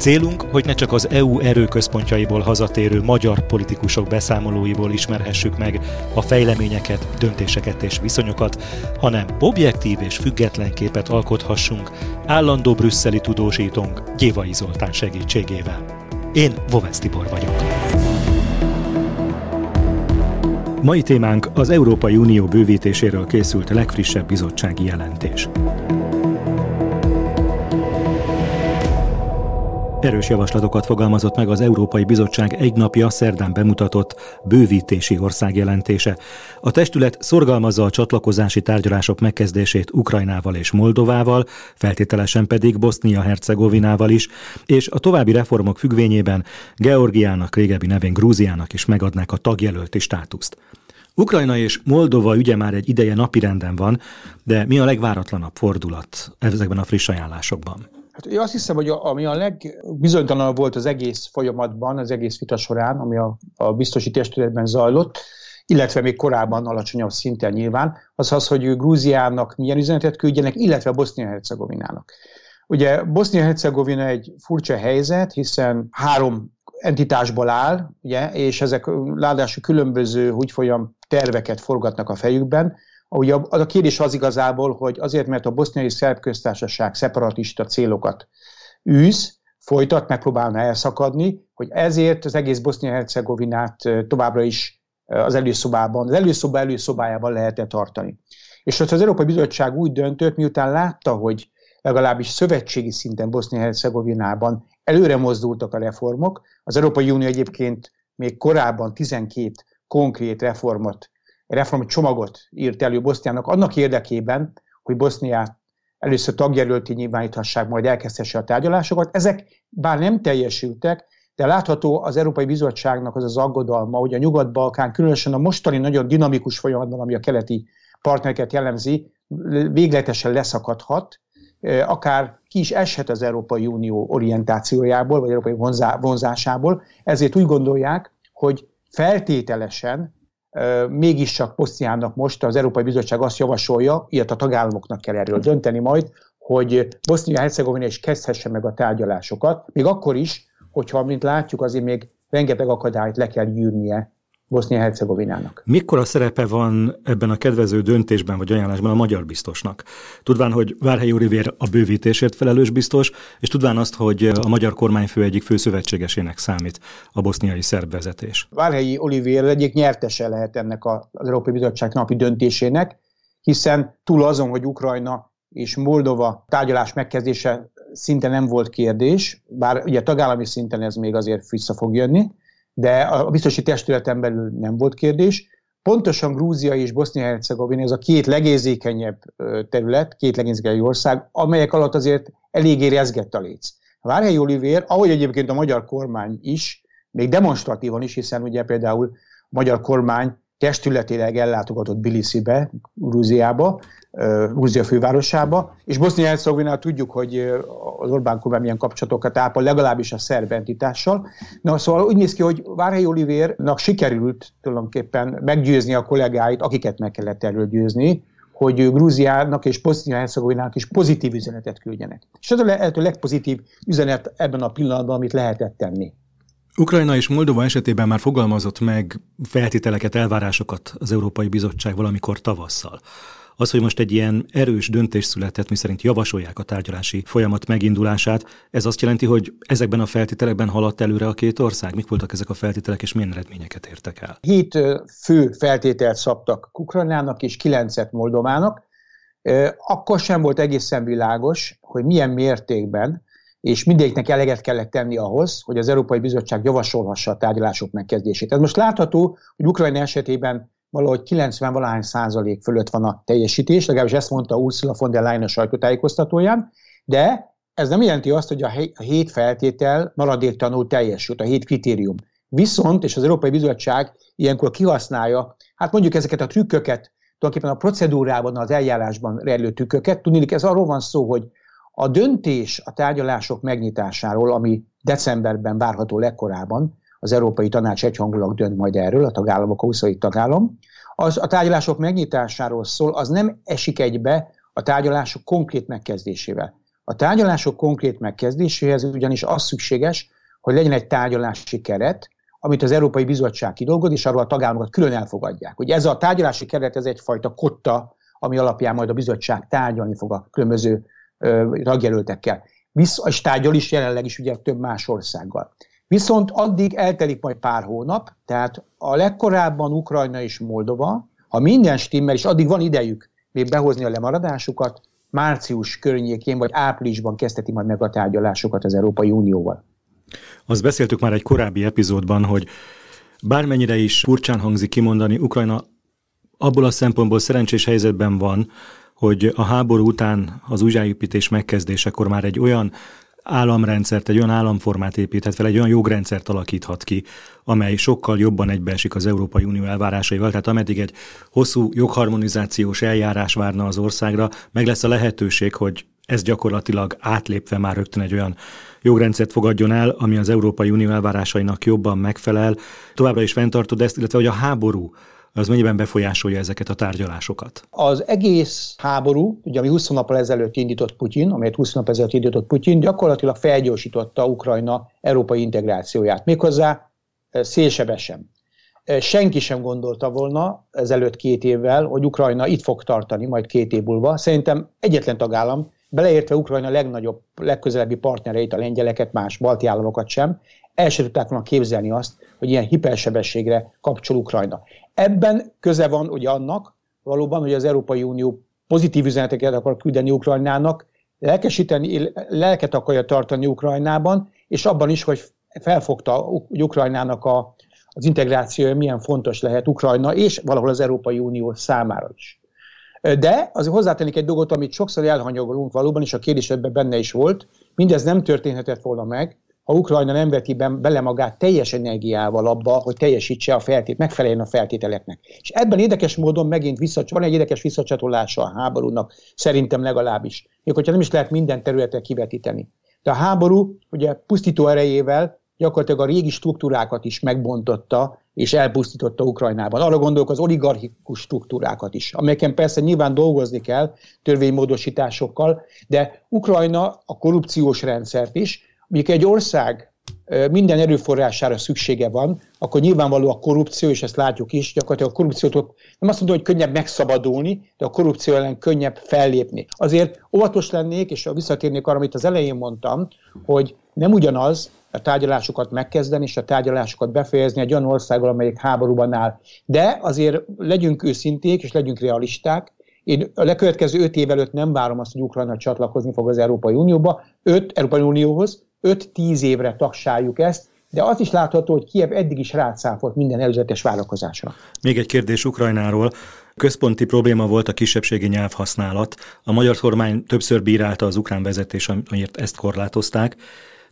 Célunk, hogy ne csak az EU erőközpontjaiból hazatérő magyar politikusok beszámolóiból ismerhessük meg a fejleményeket, döntéseket és viszonyokat, hanem objektív és független képet alkothassunk állandó brüsszeli tudósítónk Gyévai Zoltán segítségével. Én Vovesz Tibor vagyok. Mai témánk az Európai Unió bővítéséről készült legfrissebb bizottsági jelentés. Erős javaslatokat fogalmazott meg az Európai Bizottság egy napja szerdán bemutatott bővítési országjelentése. A testület szorgalmazza a csatlakozási tárgyalások megkezdését Ukrajnával és Moldovával, feltételesen pedig Bosznia-Hercegovinával is, és a további reformok függvényében Georgiának, régebbi nevén Grúziának is megadnák a tagjelölti státuszt. Ukrajna és Moldova ügye már egy ideje napirenden van, de mi a legváratlanabb fordulat ezekben a friss ajánlásokban? Hát én azt hiszem, hogy a, ami a legbizonytalanabb volt az egész folyamatban, az egész vita során, ami a, a biztosi testületben zajlott, illetve még korábban alacsonyabb szinten nyilván, az az, hogy Grúziának milyen üzenetet küldjenek, illetve Bosznia-Hercegovinának. Ugye Bosznia-Hercegovina egy furcsa helyzet, hiszen három entitásból áll, ugye, és ezek ráadásul különböző úgy folyam terveket forgatnak a fejükben, Ugye az a kérdés az igazából, hogy azért, mert a boszniai szerb köztársaság szeparatista célokat űz, folytat, megpróbálna elszakadni, hogy ezért az egész Bosznia-Hercegovinát továbbra is az előszobában, az előszoba előszobájában lehetett tartani. És hogy az Európai Bizottság úgy döntött, miután látta, hogy legalábbis szövetségi szinten Bosznia-Hercegovinában előre mozdultak a reformok, az Európai Unió egyébként még korábban 12 konkrét reformot reformcsomagot írt elő Boszniának annak érdekében, hogy Boszniát először tagjelölti nyilváníthassák, majd elkezdhesse a tárgyalásokat. Ezek bár nem teljesültek, de látható az Európai Bizottságnak az az aggodalma, hogy a Nyugat-Balkán, különösen a mostani nagyon dinamikus folyamatban, ami a keleti partnereket jellemzi, végletesen leszakadhat, akár ki is eshet az Európai Unió orientációjából, vagy Európai vonzásából. Ezért úgy gondolják, hogy feltételesen mégiscsak Boszniának most az Európai Bizottság azt javasolja, ilyet a tagállamoknak kell erről dönteni majd, hogy Bosznia-Hercegovina is kezdhesse meg a tárgyalásokat, még akkor is, hogyha, mint látjuk, azért még rengeteg akadályt le kell gyűrnie Bosznia-Hercegovinának. Mikor a szerepe van ebben a kedvező döntésben vagy ajánlásban a magyar biztosnak? Tudván, hogy Várhelyi Olivér a bővítésért felelős biztos, és tudván azt, hogy a magyar kormányfő egyik fő szövetségesének számít a boszniai szerb vezetés. Várhelyi Olivér egyik nyertese lehet ennek az Európai Bizottság napi döntésének, hiszen túl azon, hogy Ukrajna és Moldova tárgyalás megkezdése szinte nem volt kérdés, bár ugye tagállami szinten ez még azért vissza fog jönni, de a biztosi testületen belül nem volt kérdés. Pontosan Grúzia és Bosznia-Hercegovina ez a két legérzékenyebb terület, két legérzékenyebb ország, amelyek alatt azért eléggé rezgett a léc. Várhelyi Olivér, ahogy egyébként a magyar kormány is, még demonstratívan is, hiszen ugye például a magyar kormány testületileg ellátogatott Bilisibe, Grúziába, Grúzia fővárosába, és Bosznia-Hercegovina tudjuk, hogy az Orbán kormány milyen kapcsolatokat ápol, legalábbis a szerb entitással. Na, szóval úgy néz ki, hogy Várhelyi Olivérnak sikerült tulajdonképpen meggyőzni a kollégáit, akiket meg kellett erről győzni, hogy Grúziának és Bosznia-Hercegovinának is pozitív üzenetet küldjenek. És ez a lehető legpozitív üzenet ebben a pillanatban, amit lehetett tenni. Ukrajna és Moldova esetében már fogalmazott meg feltételeket, elvárásokat az Európai Bizottság valamikor tavasszal. Az, hogy most egy ilyen erős döntés született, miszerint javasolják a tárgyalási folyamat megindulását, ez azt jelenti, hogy ezekben a feltételekben haladt előre a két ország? Mik voltak ezek a feltételek, és milyen eredményeket értek el? Hét fő feltételt szabtak Ukrajnának és kilencet Moldovának. Akkor sem volt egészen világos, hogy milyen mértékben és mindegyiknek eleget kellett tenni ahhoz, hogy az Európai Bizottság javasolhassa a tárgyalások megkezdését. Ez most látható, hogy Ukrajna esetében valahogy 90 valahány százalék fölött van a teljesítés, legalábbis ezt mondta Ursula von der Leyen a sajtótájékoztatóján, de ez nem jelenti azt, hogy a hét feltétel maradéktanul teljesült, a hét kritérium. Viszont, és az Európai Bizottság ilyenkor kihasználja, hát mondjuk ezeket a trükköket, tulajdonképpen a procedúrában, az eljárásban rejlő tüköket. Tudni, ez arról van szó, hogy a döntés a tárgyalások megnyitásáról, ami decemberben várható legkorábban, az Európai Tanács egyhangulag dönt majd erről, a tagállamok, a 27 tagállam, az a tárgyalások megnyitásáról szól, az nem esik egybe a tárgyalások konkrét megkezdésével. A tárgyalások konkrét megkezdéséhez ugyanis az szükséges, hogy legyen egy tárgyalási keret, amit az Európai Bizottság kidolgoz, és arról a tagállamokat külön elfogadják. Hogy ez a tárgyalási keret, ez egyfajta kotta, ami alapján majd a bizottság tárgyalni fog a különböző tagjelöltekkel. Visz, és tárgyal is jelenleg is ugye több más országgal. Viszont addig eltelik majd pár hónap, tehát a legkorábban Ukrajna és Moldova, ha minden stimmel, és addig van idejük még behozni a lemaradásukat, március környékén vagy áprilisban kezdheti majd meg a tárgyalásokat az Európai Unióval. Azt beszéltük már egy korábbi epizódban, hogy bármennyire is furcsán hangzik kimondani, Ukrajna abból a szempontból szerencsés helyzetben van, hogy a háború után az újjáépítés megkezdésekor már egy olyan államrendszert, egy olyan államformát építhet fel, egy olyan jogrendszert alakíthat ki, amely sokkal jobban egybeesik az Európai Unió elvárásaival. Tehát ameddig egy hosszú jogharmonizációs eljárás várna az országra, meg lesz a lehetőség, hogy ez gyakorlatilag átlépve már rögtön egy olyan jogrendszert fogadjon el, ami az Európai Unió elvárásainak jobban megfelel. Továbbra is fenntartod ezt, illetve hogy a háború az mennyiben befolyásolja ezeket a tárgyalásokat? Az egész háború, ugye ami 20 nappal ezelőtt indított Putyin, amelyet 20 nap ezelőtt indított Putyin, gyakorlatilag felgyorsította Ukrajna európai integrációját, méghozzá eh, szélsebesen. Eh, senki sem gondolta volna ezelőtt két évvel, hogy Ukrajna itt fog tartani, majd két év múlva. Szerintem egyetlen tagállam, beleértve Ukrajna legnagyobb, legközelebbi partnereit, a lengyeleket, más balti államokat sem, el sem tudták volna képzelni azt, hogy ilyen hipersebességre kapcsol Ukrajna. Ebben köze van ugye annak valóban, hogy az Európai Unió pozitív üzeneteket akar küldeni Ukrajnának, lelkesíteni, lelket akarja tartani Ukrajnában, és abban is, hogy felfogta hogy Ukrajnának a, az integrációja milyen fontos lehet Ukrajna és valahol az Európai Unió számára is. De azért hozzátennék egy dolgot, amit sokszor elhanyagolunk valóban, és a kérdés ebben benne is volt, mindez nem történhetett volna meg, ha Ukrajna nem veti bele magát teljes energiával abba, hogy teljesítse a feltét, megfeleljen a feltételeknek. És ebben érdekes módon megint visszacsatol, van egy érdekes visszacsatolása a háborúnak, szerintem legalábbis. Még hogyha nem is lehet minden területre kivetíteni. De a háború ugye pusztító erejével gyakorlatilag a régi struktúrákat is megbontotta, és elpusztította Ukrajnában. Arra gondolok az oligarchikus struktúrákat is, amelyeken persze nyilván dolgozni kell törvénymódosításokkal, de Ukrajna a korrupciós rendszert is, Mondjuk egy ország minden erőforrására szüksége van, akkor nyilvánvaló a korrupció, és ezt látjuk is, gyakorlatilag a korrupciótól nem azt mondom, hogy könnyebb megszabadulni, de a korrupció ellen könnyebb fellépni. Azért óvatos lennék, és visszatérnék arra, amit az elején mondtam, hogy nem ugyanaz a tárgyalásokat megkezdeni, és a tárgyalásokat befejezni egy olyan országgal, amelyik háborúban áll. De azért legyünk őszinték, és legyünk realisták, én a lekövetkező öt év előtt nem várom azt, hogy Ukrajna csatlakozni fog az Európai Unióba, öt Európai Unióhoz, 5-10 évre tagsáljuk ezt, de az is látható, hogy Kiev eddig is rátszáfolt minden előzetes vállalkozásra. Még egy kérdés Ukrajnáról. Központi probléma volt a kisebbségi nyelvhasználat. A magyar kormány többször bírálta az ukrán vezetés, amiért ezt korlátozták.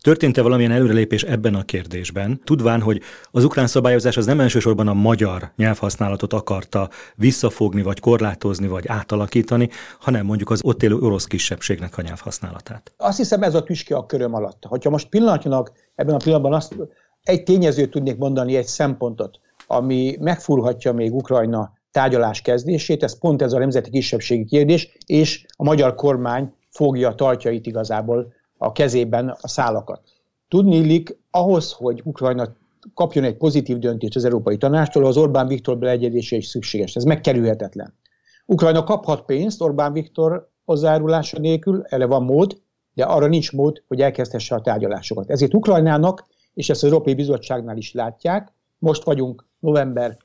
Történt-e valamilyen előrelépés ebben a kérdésben, tudván, hogy az ukrán szabályozás az nem elsősorban a magyar nyelvhasználatot akarta visszafogni, vagy korlátozni, vagy átalakítani, hanem mondjuk az ott élő orosz kisebbségnek a nyelvhasználatát? Azt hiszem ez a tüske a köröm alatt. Ha most pillanatnyilag ebben a pillanatban azt, egy tényezőt tudnék mondani, egy szempontot, ami megfúrhatja még Ukrajna tárgyalás kezdését, ez pont ez a nemzeti kisebbségi kérdés, és a magyar kormány fogja, tartja itt igazából a kezében a szálakat. Tudni illik, ahhoz, hogy Ukrajna kapjon egy pozitív döntést az Európai Tanástól, az Orbán Viktor beleegyedése is szükséges. Ez megkerülhetetlen. Ukrajna kaphat pénzt Orbán Viktor hozzájárulása nélkül, erre van mód, de arra nincs mód, hogy elkezdhesse a tárgyalásokat. Ezért Ukrajnának, és ezt az Európai Bizottságnál is látják, most vagyunk november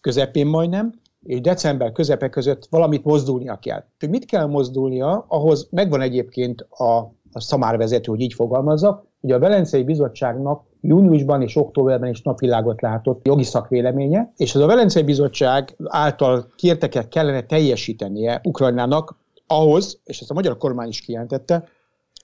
közepén majdnem, és december közepe között valamit mozdulnia kell. Hogy mit kell mozdulnia, ahhoz megvan egyébként a a szamár vezető, hogy így fogalmazza, hogy a Velencei Bizottságnak júniusban és októberben is napvilágot látott jogi szakvéleménye, és az a Velencei Bizottság által kérteket kellene teljesítenie Ukrajnának ahhoz, és ezt a magyar kormány is kijelentette,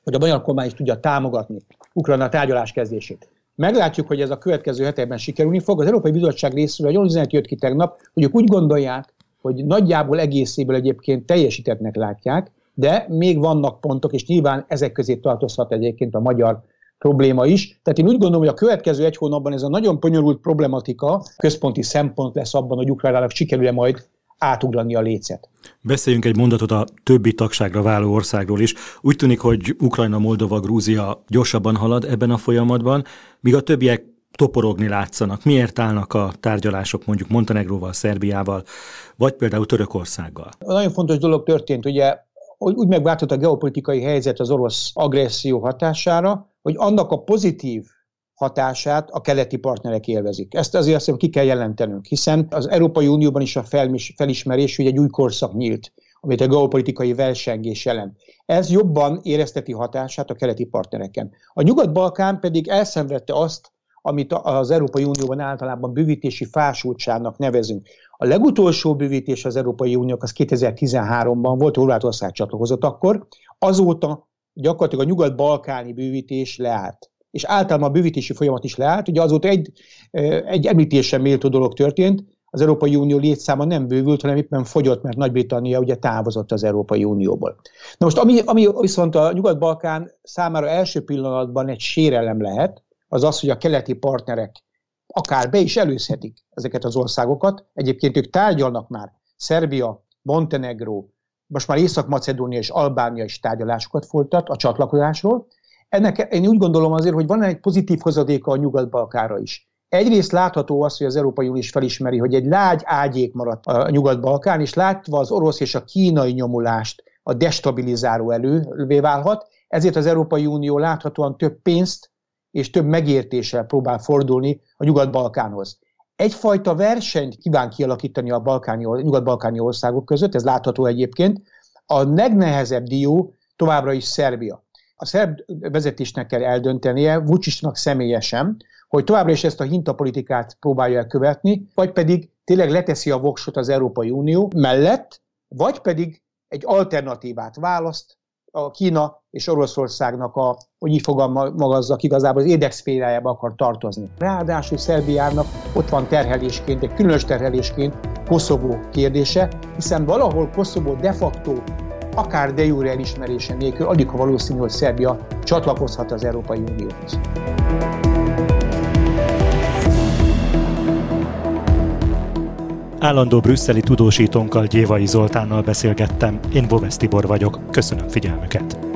hogy a magyar kormány is tudja támogatni Ukrajna tárgyalás kezdését. Meglátjuk, hogy ez a következő hetekben sikerülni fog. Az Európai Bizottság részéről egy olyan üzenet jött ki tegnap, hogy ők úgy gondolják, hogy nagyjából egészéből egyébként teljesítettnek látják, de még vannak pontok, és nyilván ezek közé tartozhat egyébként a magyar probléma is. Tehát én úgy gondolom, hogy a következő egy hónapban ez a nagyon bonyolult problematika központi szempont lesz abban, hogy Ukrajnának sikerül-e majd átugrani a lécet. Beszéljünk egy mondatot a többi tagságra váló országról is. Úgy tűnik, hogy Ukrajna, Moldova, Grúzia gyorsabban halad ebben a folyamatban, míg a többiek toporogni látszanak. Miért állnak a tárgyalások mondjuk Montenegróval, Szerbiával, vagy például Törökországgal? Nagyon fontos dolog történt, ugye úgy megváltozott a geopolitikai helyzet az orosz agresszió hatására, hogy annak a pozitív hatását a keleti partnerek élvezik. Ezt azért azt ki kell jelentenünk, hiszen az Európai Unióban is a felismerés, hogy egy új korszak nyílt, amit a geopolitikai versengés jelent. Ez jobban érezteti hatását a keleti partnereken. A Nyugat-Balkán pedig elszenvedte azt, amit az Európai Unióban általában bővítési fásultságnak nevezünk. A legutolsó bővítés az Európai Uniók az 2013-ban volt, Horvátország csatlakozott akkor, azóta gyakorlatilag a nyugat-balkáni bővítés leállt és általában a bővítési folyamat is leállt. Ugye azóta egy, egy említésen méltó dolog történt, az Európai Unió létszáma nem bővült, hanem éppen fogyott, mert Nagy-Britannia ugye távozott az Európai Unióból. Na most, ami, ami viszont a Nyugat-Balkán számára első pillanatban egy sérelem lehet, az az, hogy a keleti partnerek akár be is előzhetik ezeket az országokat. Egyébként ők tárgyalnak már. Szerbia, Montenegro, most már Észak-Macedónia és Albánia is tárgyalásokat folytat a csatlakozásról, ennek én úgy gondolom azért, hogy van egy pozitív hozadéka a Nyugat-Balkára is. Egyrészt látható az, hogy az Európai Unió is felismeri, hogy egy lágy ágyék maradt a Nyugat-Balkán, és látva az orosz és a kínai nyomulást a destabilizáló elővé válhat, ezért az Európai Unió láthatóan több pénzt és több megértéssel próbál fordulni a Nyugat-Balkánhoz. Egyfajta versenyt kíván kialakítani a, balkáni, nyugat-balkáni országok között, ez látható egyébként. A legnehezebb dió továbbra is Szerbia a szerb vezetésnek kell eldöntenie, Vucicnak személyesen, hogy továbbra is ezt a hintapolitikát próbálja elkövetni, vagy pedig tényleg leteszi a voksot az Európai Unió mellett, vagy pedig egy alternatívát választ a Kína és Oroszországnak a, hogy így fogalmazzak, igazából az érdekszférájába akar tartozni. Ráadásul Szerbiának ott van terhelésként, egy különös terhelésként Koszovó kérdése, hiszen valahol Koszovó de facto akár de jure elismerése nélkül alig valószínű, hogy Szerbia csatlakozhat az Európai Unióhoz. Állandó brüsszeli tudósítónkkal Gyévai Zoltánnal beszélgettem, én Bovesz Tibor vagyok, köszönöm figyelmüket!